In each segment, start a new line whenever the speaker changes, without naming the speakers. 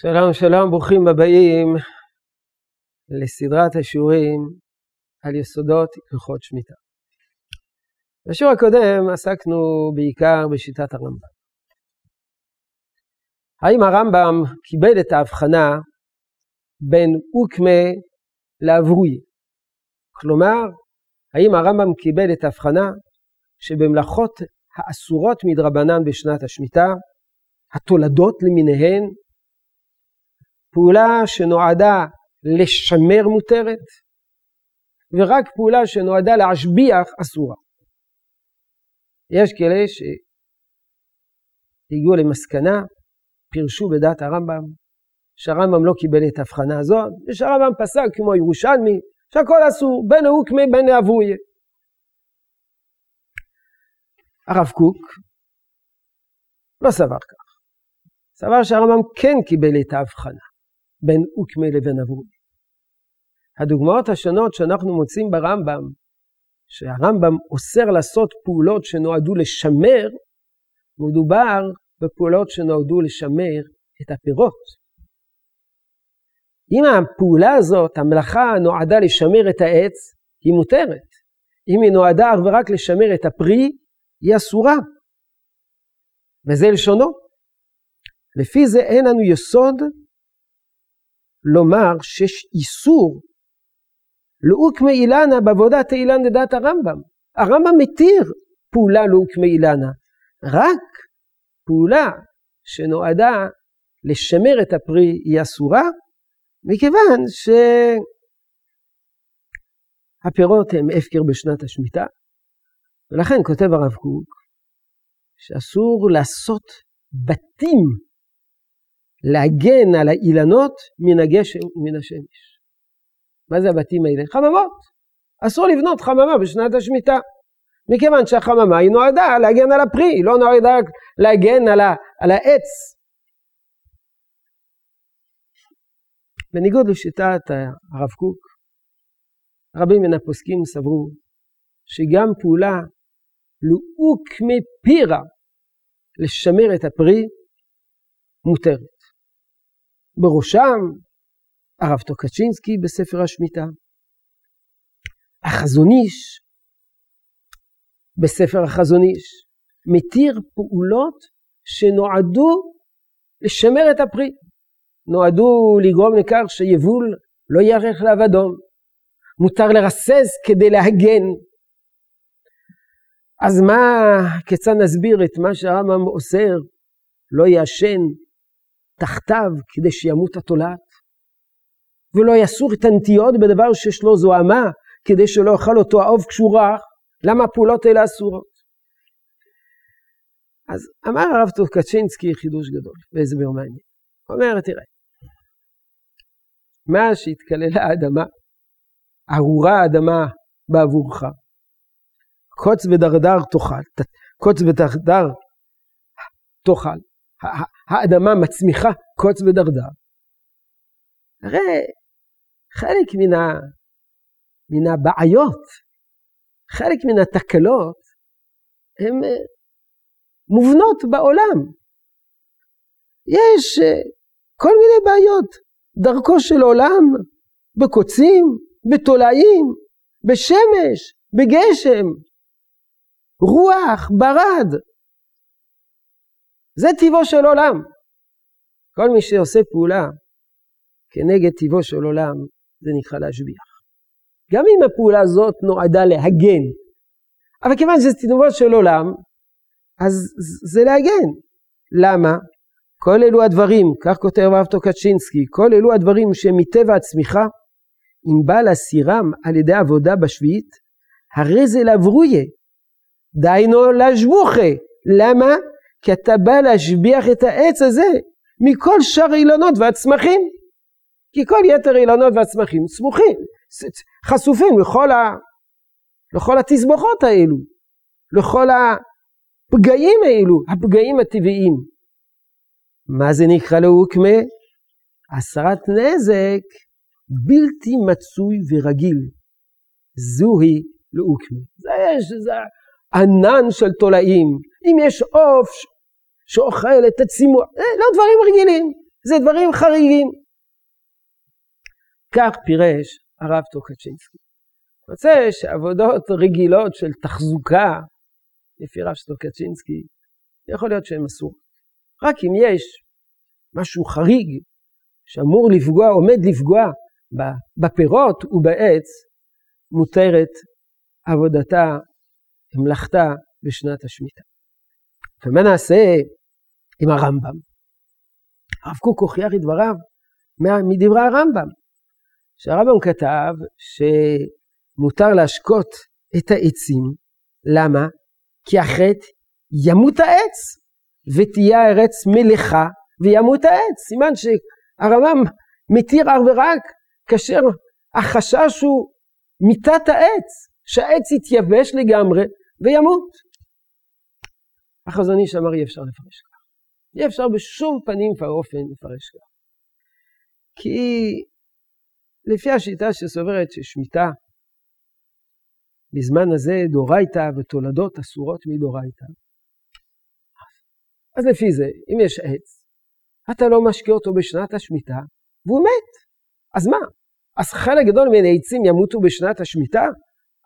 שלום שלום, ברוכים הבאים לסדרת השיעורים על יסודות הלכות שמיטה. בשיעור הקודם עסקנו בעיקר בשיטת הרמב"ם. האם הרמב"ם קיבל את ההבחנה בין אוקמה לאברוי? כלומר, האם הרמב"ם קיבל את ההבחנה שבמלאכות האסורות מדרבנן בשנת השמיטה, התולדות למיניהן, פעולה שנועדה לשמר מותרת, ורק פעולה שנועדה להשביח אסורה. יש כאלה שהגיעו למסקנה, פירשו בדעת הרמב"ם, שהרמב"ם לא קיבל את ההבחנה הזאת, ושהרמב"ם פסק כמו ירושלמי, שהכל אסור, בין ההוקמה בין האבויה. הרב קוק לא סבר כך. סבר שהרמב"ם כן קיבל את ההבחנה. בין אוקמה לבין אברום. הדוגמאות השונות שאנחנו מוצאים ברמב"ם, שהרמב"ם אוסר לעשות פעולות שנועדו לשמר, מדובר בפעולות שנועדו לשמר את הפירות. אם הפעולה הזאת, המלאכה נועדה לשמר את העץ, היא מותרת. אם היא נועדה אך ורק לשמר את הפרי, היא אסורה. וזה לשונו. לפי זה אין לנו יסוד לומר שיש איסור לאוקמי אילנה בעבודת אילן לדעת הרמב"ם. הרמב"ם מתיר פעולה לאוקמי אילנה, רק פעולה שנועדה לשמר את הפרי היא אסורה, מכיוון שהפירות הם הפקר בשנת השמיטה, ולכן כותב הרב קוק שאסור לעשות בתים להגן על האילנות מן הגשם ומן השמש. מה זה הבתים האלה? חממות. אסור לבנות חממה בשנת השמיטה. מכיוון שהחממה היא נועדה להגן על הפרי, היא לא נועדה להגן על, ה, על העץ. בניגוד לשיטת הרב קוק, רבים מן הפוסקים סברו שגם פעולה לאוק מפירה לשמר את הפרי מותרת. בראשם הרב טוקצ'ינסקי בספר השמיטה, החזון איש בספר החזון איש מתיר פעולות שנועדו לשמר את הפרי, נועדו לגרום לכך שיבול לא יארך לאבדון, מותר לרסס כדי להגן. אז מה, כיצד נסביר את מה שהרמב"ם אוסר, לא יעשן תחתיו כדי שימות התולעת, ולא יסור את הנטיות בדבר שיש לו זוהמה, כדי שלא יאכל אותו העוף כשהוא רך, למה הפעולות האלה אסורות? אז אמר הרב טוקצ'ינסקי חידוש גדול, והסבר מעניין. הוא אומר, תראה, מה שהתקללה האדמה, ארורה האדמה בעבורך, קוץ ודרדר תאכל, קוץ ודרדר תאכל, האדמה מצמיחה קוץ ודרדר. הרי חלק מן, ה, מן הבעיות, חלק מן התקלות, הן אה, מובנות בעולם. יש אה, כל מיני בעיות, דרכו של עולם, בקוצים, בתולעים, בשמש, בגשם, רוח, ברד, זה טיבו של עולם. כל מי שעושה פעולה כנגד טיבו של עולם, זה נקרא להשביח. גם אם הפעולה הזאת נועדה להגן, אבל כיוון שזה טיבו של עולם, אז זה להגן. למה? כל אלו הדברים, כך כותב הרב טוקצ'ינסקי, כל אלו הדברים שהם מטבע הצמיחה, אם בא להסירם על ידי עבודה בשביעית, הרי זה לברויה, דהיינו להשבוכה. למה? כי אתה בא להשביח את העץ הזה מכל שאר האילנות והצמחים. כי כל יתר האילנות והצמחים סמוכים, חשופים לכל, ה... לכל התסבוכות האלו, לכל הפגעים האלו, הפגעים הטבעיים. מה זה נקרא לאוקמה? הסרת נזק בלתי מצוי ורגיל. זוהי לאוקמה. זה, זה ענן של תולעים. אם יש עוף שאוכל את הצימוח, זה לא דברים רגילים, זה דברים חריגים. כך פירש הרב טוקצ'ינסקי. רוצה שעבודות רגילות של תחזוקה, לפי רב טוקצ'ינסקי, יכול להיות שהן אסורות. רק אם יש משהו חריג שאמור לפגוע, עומד לפגוע בפירות ובעץ, מותרת עבודתה, מלאכתה בשנת השמיטה. ומה נעשה עם הרמב"ם? הרב קוק הוכיח את דבריו מדברי הרמב"ם, שהרמב"ם כתב שמותר להשקות את העצים, למה? כי אחרת ימות העץ, ותהיה הארץ מלאכה וימות העץ. סימן שהרמב"ם מתיר אך ורק כאשר החשש הוא מיתת העץ, שהעץ יתייבש לגמרי וימות. החזון איש אמר אי אפשר לפרש כך. אי אפשר בשום פנים ואופן לפרש כך. כי לפי השיטה שסוברת ששמיטה בזמן הזה דורייתא ותולדות אסורות מדורייתא. אז לפי זה, אם יש עץ, אתה לא משקה אותו בשנת השמיטה, והוא מת. אז מה? אז חלק גדול מן העצים ימותו בשנת השמיטה?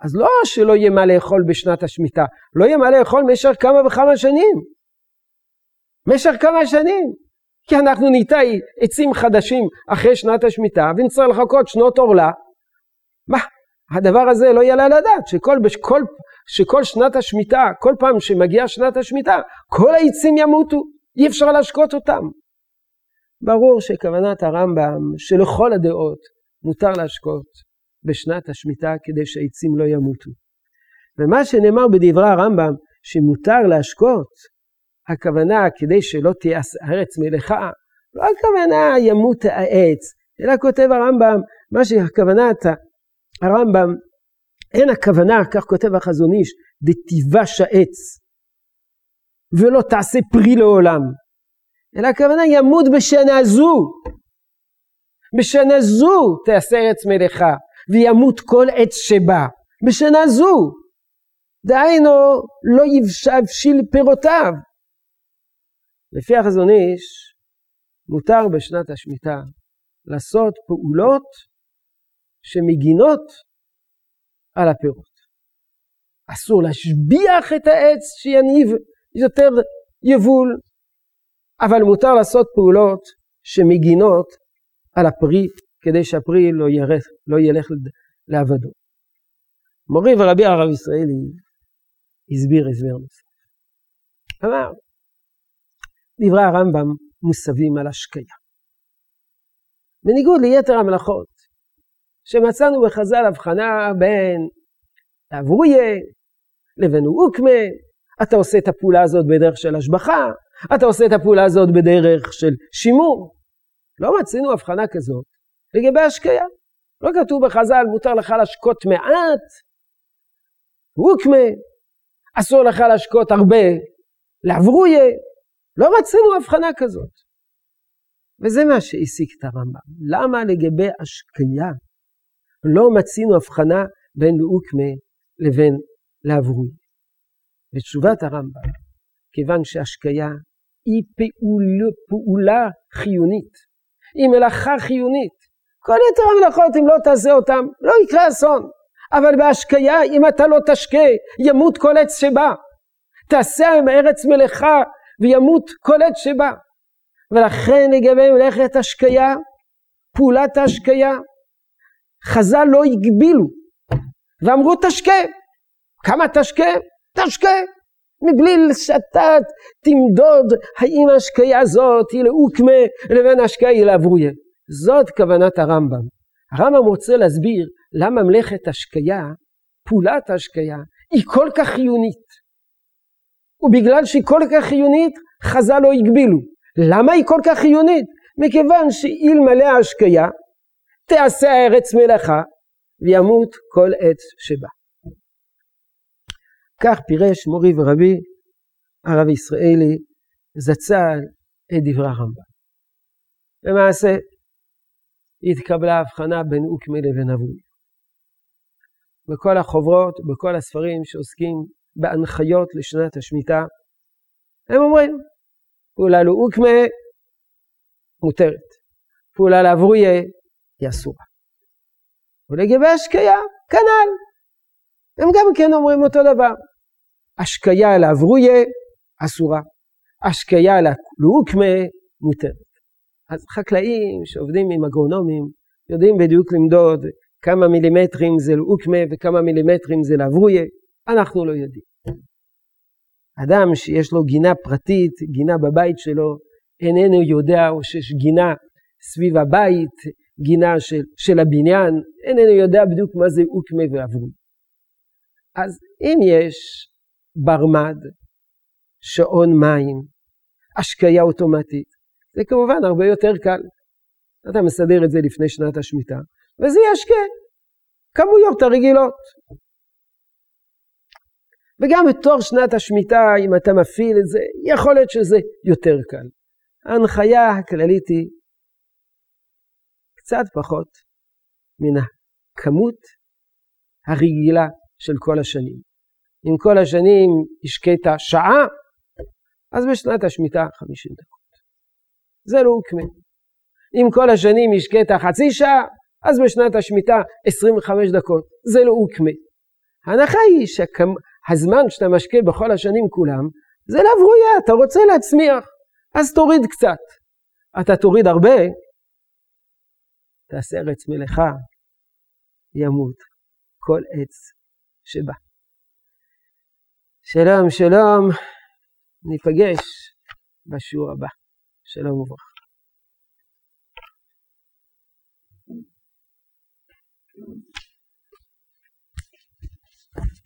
אז לא שלא יהיה מה לאכול בשנת השמיטה, לא יהיה מה לאכול במשך כמה וכמה שנים. במשך כמה שנים. כי אנחנו ניטע עצים חדשים אחרי שנת השמיטה ונצטרך לחכות שנות עורלה. מה, הדבר הזה לא יעלה על הדעת, שכל, שכל, שכל שנת השמיטה, כל פעם שמגיעה שנת השמיטה, כל העצים ימותו, אי אפשר להשקות אותם. ברור שכוונת הרמב"ם שלכל הדעות מותר להשקות בשנת השמיטה כדי שהעצים לא ימותו. ומה שנאמר בדברי הרמב"ם שמותר להשקות, הכוונה כדי שלא תהיה הארץ מלאכה, לא הכוונה ימות העץ, אלא כותב הרמב"ם, מה שהכוונת הרמב"ם, אין הכוונה, כך כותב החזון איש, דתיבש העץ, ולא תעשה פרי לעולם, אלא הכוונה ימות בשנה זו, בשנה זו תעשה ארץ מלאכה, וימות כל עץ שבא, בשנה זו. דהיינו, לא יבשיל פירותיו. לפי החזון איש, מותר בשנת השמיטה לעשות פעולות שמגינות על הפירות. אסור להשביח את העץ שיניב יותר יבול, אבל מותר לעשות פעולות שמגינות על הפרי כדי שהפרי לא, ירך, לא ילך לעבדו. מורי ורבי הרב ישראלי הסביר הסבר נוסף. אמר, דברי הרמב"ם מוסבים על השקיה. בניגוד ליתר המלאכות, שמצאנו בחז"ל הבחנה בין אבריה לבין אוקמה, אתה עושה את הפעולה הזאת בדרך של השבחה, אתה עושה את הפעולה הזאת בדרך של שימור. לא מצינו הבחנה כזאת לגבי השקיה. לא כתוב בחז"ל, מותר לך להשקות מעט, אוקמה, אסור לך להשקות הרבה, לאבריה, לא רצינו הבחנה כזאת. וזה מה שהסיק את הרמב"ם. למה לגבי השקיה לא מצינו הבחנה בין לאוקמה לבין לאברוי? בתשובת הרמב"ם, כיוון שהשקיה היא פעול, פעולה חיונית, היא מלאכה חיונית. כל יתר המלאכות, אם לא תעשה אותם, לא יקרה אסון. אבל בהשקיה, אם אתה לא תשקה, ימות כל עץ שבא. תעשה עם ארץ מלאכה וימות כל עת שבא. ולכן לגבי מלאכת השקיה, פעולת ההשקיה, חז"ל לא הגבילו, ואמרו תשקה. כמה תשקה? תשקה. מבלי שאתה תמדוד האם ההשקיה הזאת היא לאוקמה לבין ההשקיה היא לאבריה. זאת כוונת הרמב"ם. הרמב"ם רוצה להסביר למה מלאכת השקיה, פעולת ההשקיה, היא כל כך חיונית. ובגלל שהיא כל כך חיונית, חז"ל לא הגבילו. למה היא כל כך חיונית? מכיוון שאלמלא ההשקיה, תעשה הארץ מלאכה, וימות כל עץ שבא. כך פירש מורי ורבי, הרב ישראלי, זצ"ל את דברי הרמב"ם. למעשה, התקבלה הבחנה בין אוקמי לבין אבוי. בכל החוברות, בכל הספרים שעוסקים בהנחיות לשנת השמיטה, הם אומרים, אולי לא אוקמה, מותרת. פעולה לאבריה היא אסורה. ולגבי השקיה, כנ"ל. הם גם כן אומרים אותו דבר. השקיה לאבריה אסורה. השקיה לאוקמה מותרת. אז חקלאים שעובדים עם אגרונומים יודעים בדיוק למדוד כמה מילימטרים זה לאוקמה וכמה מילימטרים זה לאבריה. אנחנו לא יודעים. אדם שיש לו גינה פרטית, גינה בבית שלו, איננו יודע או שיש גינה סביב הבית, גינה של, של הבניין, איננו יודע בדיוק מה זה אוקמה ואברוי. אז אם יש ברמד, שעון מים, השקיה אוטומטית, זה כמובן הרבה יותר קל. אתה מסדר את זה לפני שנת השמיטה, וזה ישקה, כמויות הרגילות. וגם בתור שנת השמיטה, אם אתה מפעיל את זה, יכול להיות שזה יותר קל. ההנחיה הכללית היא קצת פחות מן הכמות הרגילה של כל השנים. אם כל השנים השקית שעה, אז בשנת השמיטה 50 דקות. זה לא הוקמה. אם כל השנים השקית חצי שעה, אז בשנת השמיטה 25 דקות. זה לא הוקמה. ההנחה היא שהזמן שאתה משקה בכל השנים כולם, זה לברויה, אתה רוצה להצמיח, אז תוריד קצת. אתה תוריד הרבה, תעשה ארץ מלאכה, ימות כל עץ שבא. שלום, שלום, ניפגש בשיעור הבא. שלום וברכה. Good.